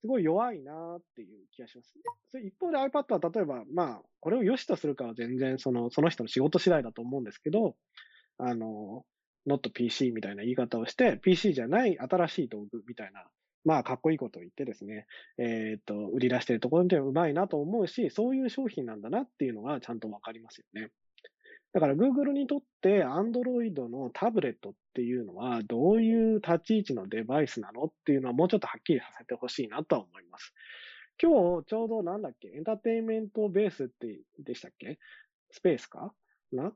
すごい弱いなっていう気がします。それ一方で iPad は例えば、まあ、これを良しとするかは全然その、その人の仕事次第だと思うんですけど、あの、not PC みたいな言い方をして、PC じゃない新しい道具みたいな、まあ、かっこいいことを言ってですね、えっ、と、売り出してるところでうまいなと思うし、そういう商品なんだなっていうのがちゃんとわかりますよね。だから Google にとって Android のタブレットっていうのはどういう立ち位置のデバイスなのっていうのはもうちょっとはっきりさせてほしいなとは思います。今日ちょうどなんだっけ？エンターテインメントベースってでしたっけ？スペースかな？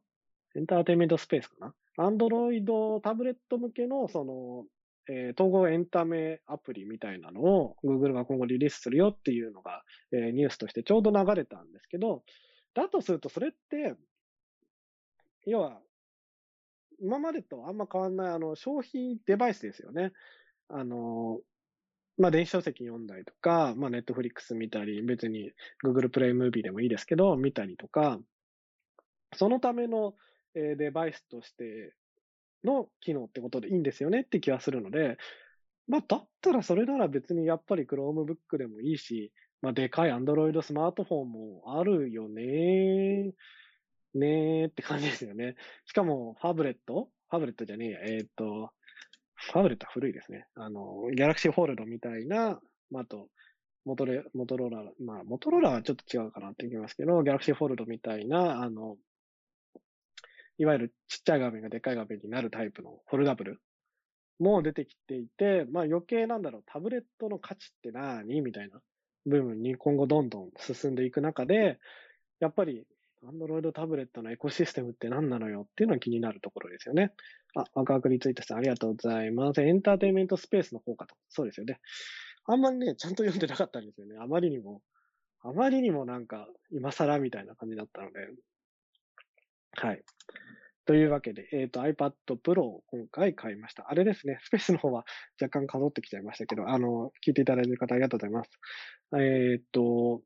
エンターテインメントスペースかな ?Android タブレット向けのその、えー、統合エンタメアプリみたいなのを Google が今後リリースするよっていうのが、えー、ニュースとしてちょうど流れたんですけど、だとするとそれって要は、今までとあんま変わんない、あの、消費デバイスですよね。あの、まあ、電子書籍読んだりとか、まあ、ネットフリックス見たり、別に Google プレイムービーでもいいですけど、見たりとか、そのための、えデバイスとしての機能ってことでいいんですよねって気はするので、まあ、だったらそれなら別にやっぱり Chromebook でもいいし、まあ、でかい Android スマートフォンもあるよねねーって感じですよね。しかも、ファブレット？ファブレットじゃねえや、えっ、ー、と、ファブレットは古いですね。あの、 Galaxy Fold みたいな、まあ、あと、モトレ、モトローラ、まあ、モトローラはちょっと違うかなって言いますけど、 Galaxy Fold みたいな、あの、いわゆるちっちゃい画面がでっかい画面になるタイプのフォルダブルも出てきていて、まあ余計なんだろう、タブレットの価値って何？みたいな部分に今後どんどん進んでいく中で、やっぱり Android タブレットのエコシステムって何なのよっていうのが気になるところですよね。あ、ワクワクについてさんありがとうございます。エンターテイメントスペースの方かと。そうですよね。あんまりね、ちゃんと読んでなかったんですよね。あまりにも、あまりにもなんか、今更みたいな感じだったので。はい。というわけで、えっ、ー、と、iPad Pro を今回買いました。あれですね、スペースの方は若干数ってきちゃいましたけど、あの、聞いていただいている方ありがとうございます。えっ、ー、と、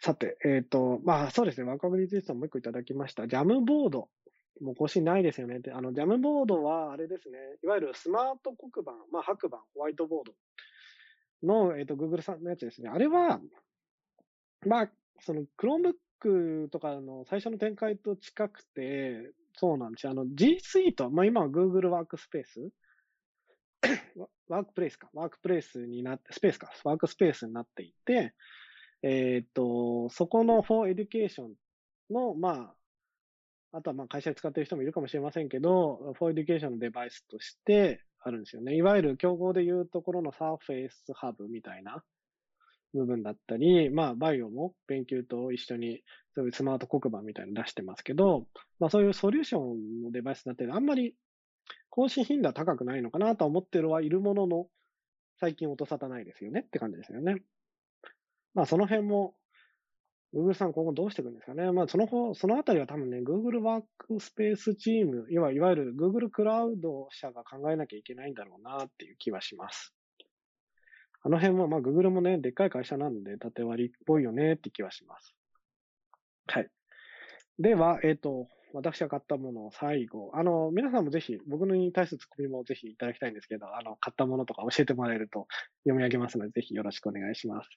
さて、えっ、ー、と、まあそうですね、ワクワクリツイートもう一個いただきました。ジャムボード。もう更新ないですよね。で、あの、ジャムボードは、あれですね、いわゆるスマート黒板、まあ白板、ホワイトボードの、えっ、ー、と、Google さんのやつですね。あれは、まあ、その Chromebook とかの最初の展開と近くて、そうなんですよ。あの G Suite、まあ今は Google ワークスペースワークプレイスか。ワークプレイスになって、スペースか。ワークスペースになっていて、えっ、と、そこの For Education の、まあ、あとはまあ会社で使ってる人もいるかもしれませんけど、For Education のデバイスとしてあるんですよね。いわゆる競合でいうところの Surface Hub みたいな部分だったり、まあ、バイオも勉強と一緒に、そういうスマート黒板みたいなの出してますけど、まあそういうソリューションのデバイスになってあんまり更新頻度は高くないのかなと思ってるはいるものの、最近音沙汰ないですよねって感じですよね。まあその辺も、Google さん今後どうしていくんですかね。まあその方、そのあたりは多分ね、Google ワークスペースチーム、いわゆる Google クラウド社が考えなきゃいけないんだろうなっていう気はします。あの辺は、まあ Google もね、でっかい会社なんで縦割りっぽいよねって気はします。はい。では、えっ、ー、と、私が買ったものを最後、あの、皆さんもぜひ、僕に対するツッコミもぜひいただきたいんですけど、あの、買ったものとか教えてもらえると読み上げますので、ぜひよろしくお願いします。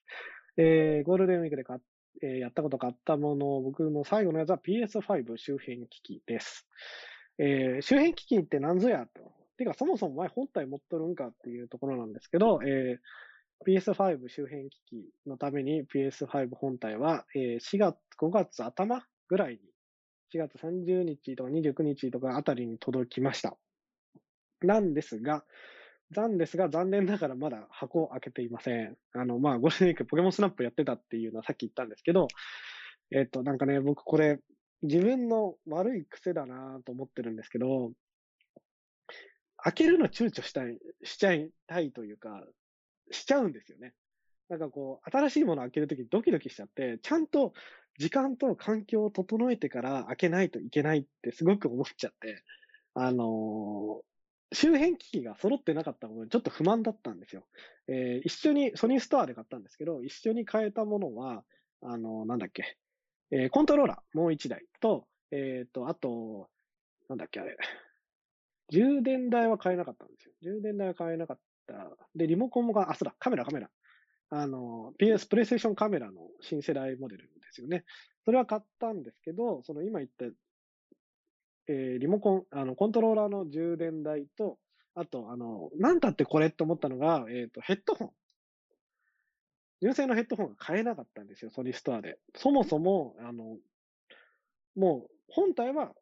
えー、ゴールデンウィークで買っえー、やったこと買ったもの、僕の最後のやつは PS5 周辺機器です。えー、周辺機器って何ぞやと。てか、そもそも前本体持っとるんかっていうところなんですけど、えー、PS5 周辺機器のために PS5 本体は、えー、4月、5月頭ぐらいに、4月30日とか29日とかあたりに届きました。なんですが、残ですが、残念ながらまだ箱を開けていません。あの、まあ、ゴールデンウィークポケモンスナップやってたっていうのはさっき言ったんですけど、えっ、と、なんかね、僕これ、自分の悪い癖だなと思ってるんですけど、開けるの躊躇したい、しちゃいたいというか、しちゃうんですよね。なんかこう、新しいものを開けるときドキドキしちゃって、ちゃんと時間と環境を整えてから開けないといけないってすごく思っちゃって、あの周辺機器が揃ってなかったので、ちょっと不満だったんですよ。えー、一緒に、ソニーストアで買ったんですけど、一緒に買えたものは、あの、なんだっけ、えー、コントローラーもう一台と、えっ、ー、と、あと、なんだっけ、あれ。充電台は買えなかったんですよ。充電台は買えなかった。で、リモコンもが、あ、そうだ、カメラ、カメラ。あの、PS、プレイステーションカメラの新世代モデルですよね。それは買ったんですけど、その今言ったえー、リモコン、あの、コントローラーの充電台と、あと、あの、なんたってこれって思ったのが、えっ、ー、と、ヘッドホン。純正のヘッドホンが買えなかったんですよ、ソニーストアで。そもそも、あの、もう、本体は、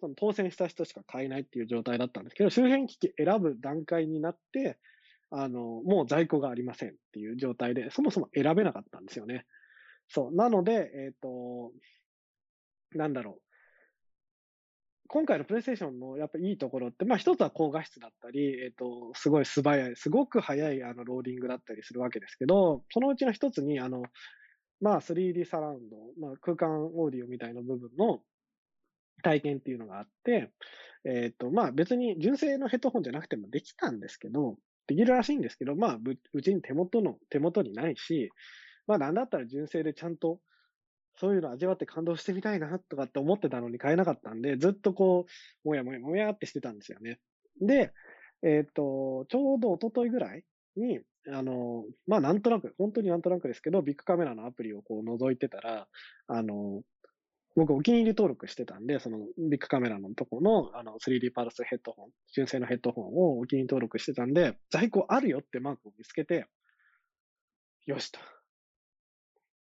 その当選した人しか買えないっていう状態だったんですけど、周辺機器選ぶ段階になって、あの、もう在庫がありませんっていう状態で、そもそも選べなかったんですよね。そう。なので、えっ、ー、と、なんだろう。今回のプレイステーションのやっぱいいところって、まあ一つは高画質だったり、えっ、ー、と、すごい素早い、すごく速いあのローディングだったりするわけですけど、そのうちの一つに、あの、まあ 3D サラウンド、まあ空間オーディオみたいな部分の体験っていうのがあって、えっ、ー、と、まあ別に純正のヘッドホンじゃなくてもできたんですけど、できるらしいんですけど、まあうちに手元の、手元にないし、まあなんだったら純正でちゃんとそういうの味わって感動してみたいなとかって思ってたのに買えなかったんで、ずっとこう、もやもやもやってしてたんですよね。で、えっ、ー、と、ちょうど一昨日ぐらいに、あの、まあなんとなく、本当になんとなくですけど、ビッグカメラのアプリをこう覗いてたら、あの、僕お気に入り登録してたんで、そのビッグカメラのとこのあの 3D パルスヘッドホン、純正のヘッドホンをお気に入り登録してたんで、在庫あるよってマークを見つけて、よしと。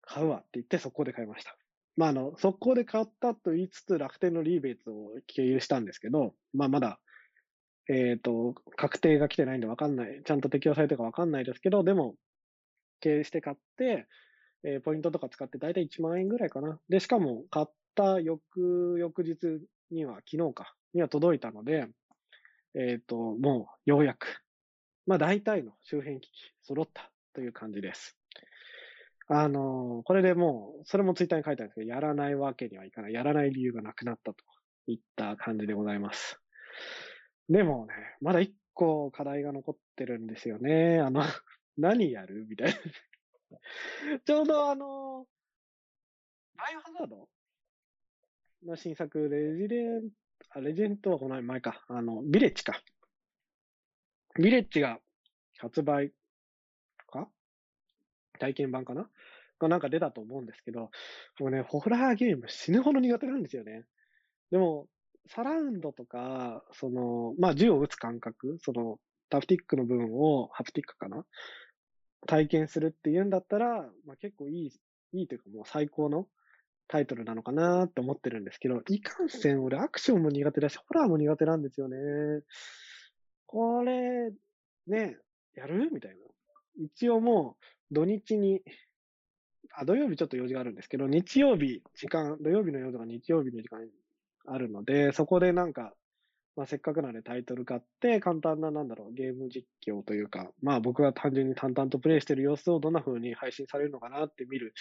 買うわって言って速攻で買いました。まあ、あの、速攻で買ったと言いつつ、楽天のリーベイツを経由したんですけど、まあ、まだ、えっ、と、確定が来てないんでわかんない。ちゃんと適用されてるかわかんないですけど、でも、経由して買って、えー、ポイントとか使って大体1万円ぐらいかな。で、しかも買った翌、翌日には、昨日か、には届いたので、えっ、と、もうようやく、まあ大体の周辺機器揃ったという感じです。あの、これでもう、それもツイッターに書いてあるんですけど、やらないわけにはいかない。やらない理由がなくなったといった感じでございます。でもね、まだ一個課題が残ってるんですよね。あの、何やるみたいな。ちょうどあの、バイオハザードの新作、レジレン、あ、レジェントはこの前か。あの、ビレッジか。ビレッジが発売体験版かな？がなんか出たと思うんですけど、もうね、ホラーゲーム死ぬほど苦手なんですよね。でも、サラウンドとか、その、まあ、銃を撃つ感覚、その、タフティックの部分を、ハプティックかな？体験するっていうんだったら、まあ、結構いい、いいというかもう最高のタイトルなのかなって思ってるんですけど、いかんせん俺アクションも苦手だし、ホラーも苦手なんですよね。これ、ね、やる？みたいな。一応もう土日に、あ、土曜日ちょっと用事があるんですけど、日曜日、時間、土曜日の用事が日曜日の時間にあるので、そこでなんか、まあ、せっかくなんでタイトル買って、簡単な、なんだろう、ゲーム実況というか、まあ僕が単純に淡々とプレイしてる様子をどんな風に配信されるのかなって見る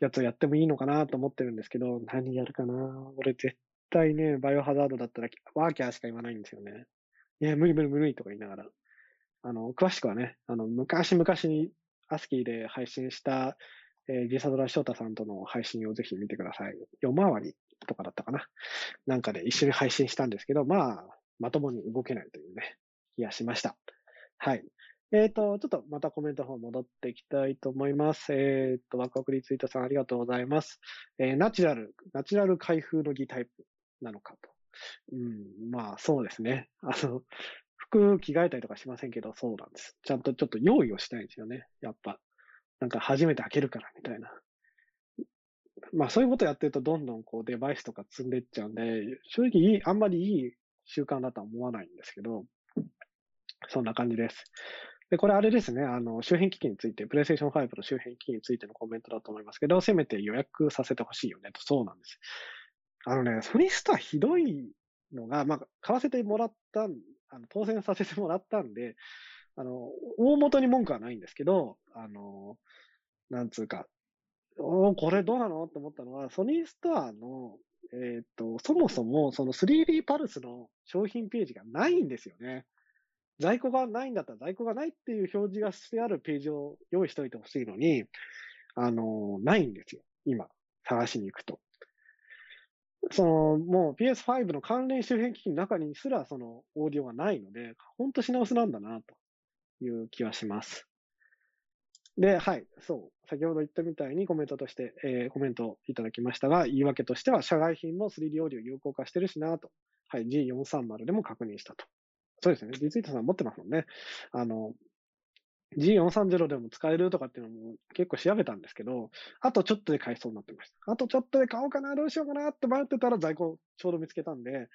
やつをやってもいいのかなと思ってるんですけど、何やるかな俺絶対ね、バイオハザードだったらワーキャーしか言わないんですよね。いや、無理無理無理とか言いながら。あの、詳しくはね、あの、昔々にアスキーで配信した、えー、ジサドラ翔太さんとの配信をぜひ見てください。夜回りとかだったかな。なんかで一緒に配信したんですけど、まあ、まともに動けないというね、気がしました。はい。えっ、ー、と、ちょっとまたコメントの方戻っていきたいと思います。えっ、ー、と、ワクワクリツイートさんありがとうございます。えー、ナチュラル、ナチュラル開封の儀タイプなのかと。うん、まあ、そうですね。あの、服着替えたりとかしませんけど、そうなんです。ちゃんとちょっと用意をしたいんですよね。やっぱ。なんか初めて開けるからみたいな。まあそういうことやってるとどんどんこうデバイスとか積んでっちゃうんで、正直、あんまりいい習慣だとは思わないんですけど、そんな感じです。で、これあれですね、あの、周辺機器について、PlayStation 5の周辺機器についてのコメントだと思いますけど、せめて予約させてほしいよねと、そうなんです。あのね、ソニースターひどいのが、まあ、買わせてもらったんあの、当選させてもらったんで、あの、大元に文句はないんですけど、あの、なんつうか、おこれどうなの？って思ったのは、ソニーストアの、えっ、ー、と、そもそもその 3D パルスの商品ページがないんですよね。在庫がないんだったら在庫がないっていう表示がしてあるページを用意しておいてほしいのに、あの、ないんですよ。今、探しに行くと。その、もう PS5 の関連周辺機器の中にすらそのオーディオがないので、ほんと品薄なんだな、という気はします。で、はい、そう。先ほど言ったみたいにコメントとして、えー、コメントいただきましたが、言い訳としては、社外品も 3D オーディオ有効化してるしなと。はい、G430 でも確認したと。そうですね。リツイートさん持ってますもんね。あの、G430 でも使えるとかっていうのも結構調べたんですけど、あとちょっとで買えそうになってました。あとちょっとで買おうかな、どうしようかなって迷ってたら在庫ちょうど見つけたんで、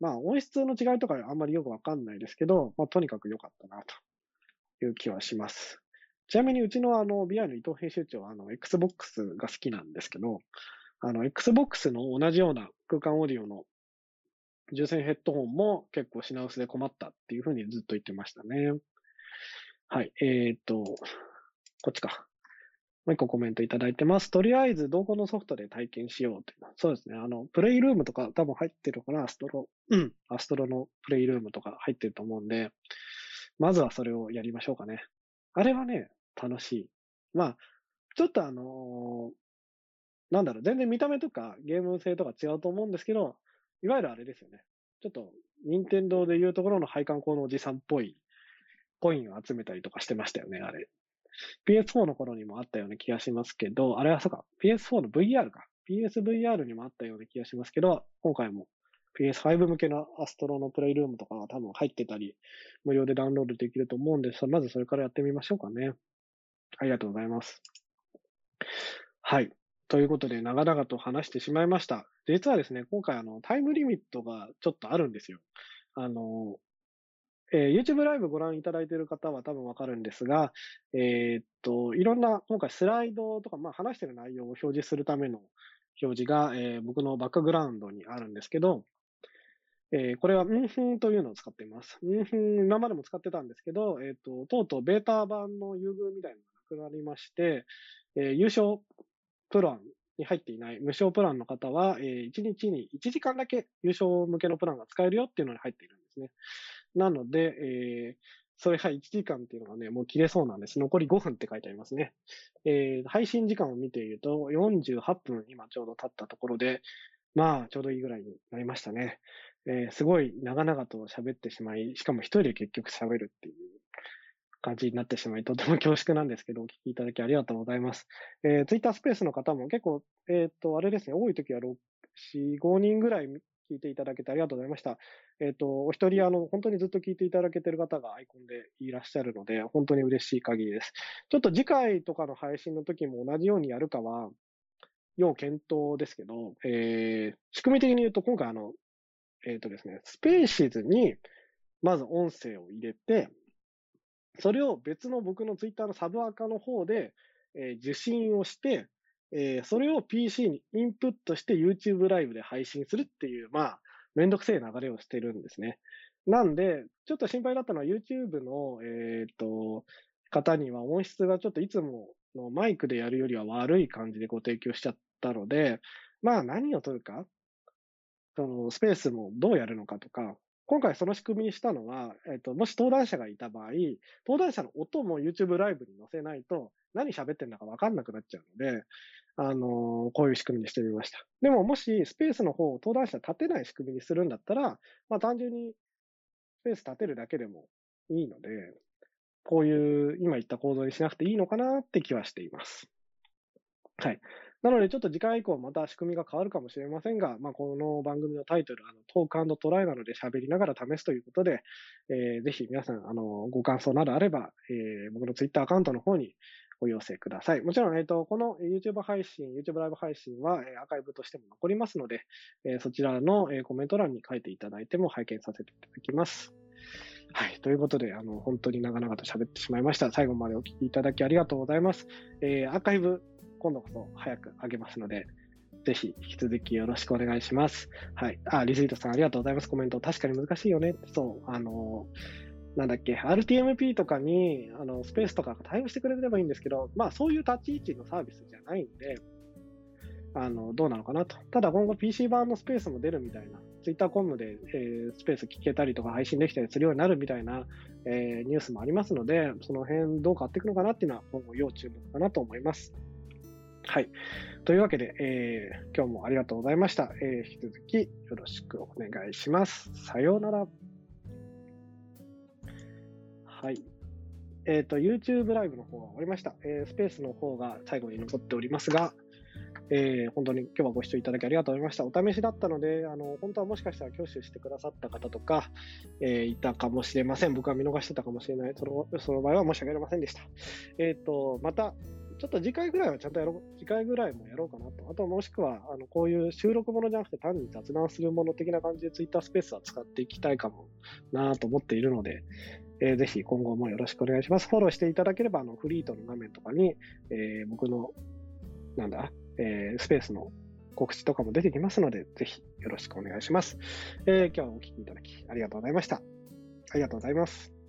まあ音質の違いとかあんまりよくわかんないですけど、まあとにかく良かったなという気はします。ちなみにうちのあの BI の伊藤編集長はあの Xbox が好きなんですけど、あの Xbox の同じような空間オーディオの重線ヘッドホンも結構品薄で困ったっていうふうにずっと言ってましたね。はい。えー、っと、こっちか。もう一個コメントいただいてます。とりあえず、どこのソフトで体験しようという。そうですね。あの、プレイルームとか多分入ってるかな、アストロ。うん。アストロのプレイルームとか入ってると思うんで、まずはそれをやりましょうかね。あれはね、楽しい。まあ、ちょっとあのー、なんだろう、全然見た目とかゲーム性とか違うと思うんですけど、いわゆるあれですよね。ちょっと、任天堂でいうところの配管工のおじさんっぽいコインを集めたりとかしてましたよね、あれ。PS4 の頃にもあったような気がしますけど、あれはそうか、PS4 の VR か。PSVR にもあったような気がしますけど、今回も PS5 向けのアストロのプレイルームとかが多分入ってたり、無料でダウンロードできると思うんです。まずそれからやってみましょうかね。ありがとうございます。はい。ということで、長々と話してしまいました。実はですね、今回、あの、タイムリミットがちょっとあるんですよ。あの、えー、YouTube ライブご覧いただいている方は多分わかるんですが、えー、っと、いろんな、今回スライドとか、まあ話してる内容を表示するための表示が、えー、僕のバックグラウンドにあるんですけど、えー、これは、うんふんというのを使っています。うんふん、今までも使ってたんですけど、えっ、と、とうとうベータ版の優遇みたいなのがなくなりまして、えー、優勝プランに入っていない無償プランの方は、えー、1日に1時間だけ優勝向けのプランが使えるよっていうのに入っているんですね。なので、えー、それは1時間っていうのがね、もう切れそうなんです。残り5分って書いてありますね。えー、配信時間を見ていると、48分今ちょうど経ったところで、まあ、ちょうどいいぐらいになりましたね。えー、すごい長々と喋ってしまい、しかも一人で結局喋るっていう感じになってしまい、とても恐縮なんですけど、お聞きいただきありがとうございます。えー、ツイッタースペースの方も結構、えっ、ー、と、あれですね、多い時は6、4、5人ぐらい聞いていただけてありがとうございました。えっ、ー、と、お一人、あの、本当にずっと聞いていただけてる方がアイコンでいらっしゃるので、本当に嬉しい限りです。ちょっと次回とかの配信の時も同じようにやるかは、要検討ですけど、えー、仕組み的に言うと、今回あの、えっ、ー、とですね、スペーシーズに、まず音声を入れて、それを別の僕のツイッターのサブアカの方で、えー、受信をして、えー、それを PC にインプットして YouTube ライブで配信するっていう、まあ、めんどくせえ流れをしてるんですね。なんで、ちょっと心配だったのは YouTube の、えっ、ー、と、方には音質がちょっといつものマイクでやるよりは悪い感じでご提供しちゃったので、まあ何を取るか？そのスペースもどうやるのかとか、今回その仕組みにしたのは、えっ、と、もし登壇者がいた場合、登壇者の音も YouTube ライブに載せないと、何喋ってんだかわかんなくなっちゃうので、あのー、こういう仕組みにしてみました。でも、もしスペースの方を登壇者立てない仕組みにするんだったら、まあ単純にスペース立てるだけでもいいので、こういう今言った構造にしなくていいのかなって気はしています。はい。なので、ちょっと次回以降また仕組みが変わるかもしれませんが、まあ、この番組のタイトル、あのトークトライなので喋りながら試すということで、えー、ぜひ皆さん、あの、ご感想などあれば、えー、僕のツイッターアカウントの方にお寄せください。もちろん、えっ、ー、と、この YouTube 配信、YouTube ライブ配信は、えー、アーカイブとしても残りますので、えー、そちらの、えー、コメント欄に書いていただいても拝見させていただきます。はい。ということで、あの、本当に長々と喋ってしまいました。最後までお聞きいただきありがとうございます。えー、アーカイブ今度こそ早く上げますので、ぜひ引き続きよろしくお願いします。はい。あ、リツイートさんありがとうございます。コメント。確かに難しいよね。そう。あの、なんだっけ、RTMP とかに、あの、スペースとかが対応してくれればいいんですけど、まあ、そういう立ち位置のサービスじゃないんで、あの、どうなのかなと。ただ今後 PC 版のスペースも出るみたいな、TwitterCom で、えー、スペース聞けたりとか配信できたりするようになるみたいな、えー、ニュースもありますので、その辺どう変わっていくのかなっていうのは今後要注目かなと思います。はい。というわけで、えー、今日もありがとうございました。えー、引き続きよろしくお願いします。さようなら。はい。えっ、ー、と、YouTube ライブの方は終わりました。えー、スペースの方が最後に残っておりますが、えー、本当に今日はご視聴いただきありがとうございました。お試しだったので、あの、本当はもしかしたら挙手してくださった方とか、えー、いたかもしれません。僕は見逃してたかもしれない。そのその場合は申し訳ありませんでした。えっ、ー、と、また、ちょっと次回ぐらいはちゃんとやろう、次回ぐらいもやろうかなと。あともしくは、あの、こういう収録ものじゃなくて単に雑談するもの的な感じで Twitter スペースは使っていきたいかもなと思っているので、えー、ぜひ今後もよろしくお願いします。フォローしていただければ、あの、フリートの画面とかに、えー、僕の、なんだ、えー、スペースの告知とかも出てきますので、ぜひよろしくお願いします。えー、今日はお聴きいただきありがとうございました。ありがとうございます。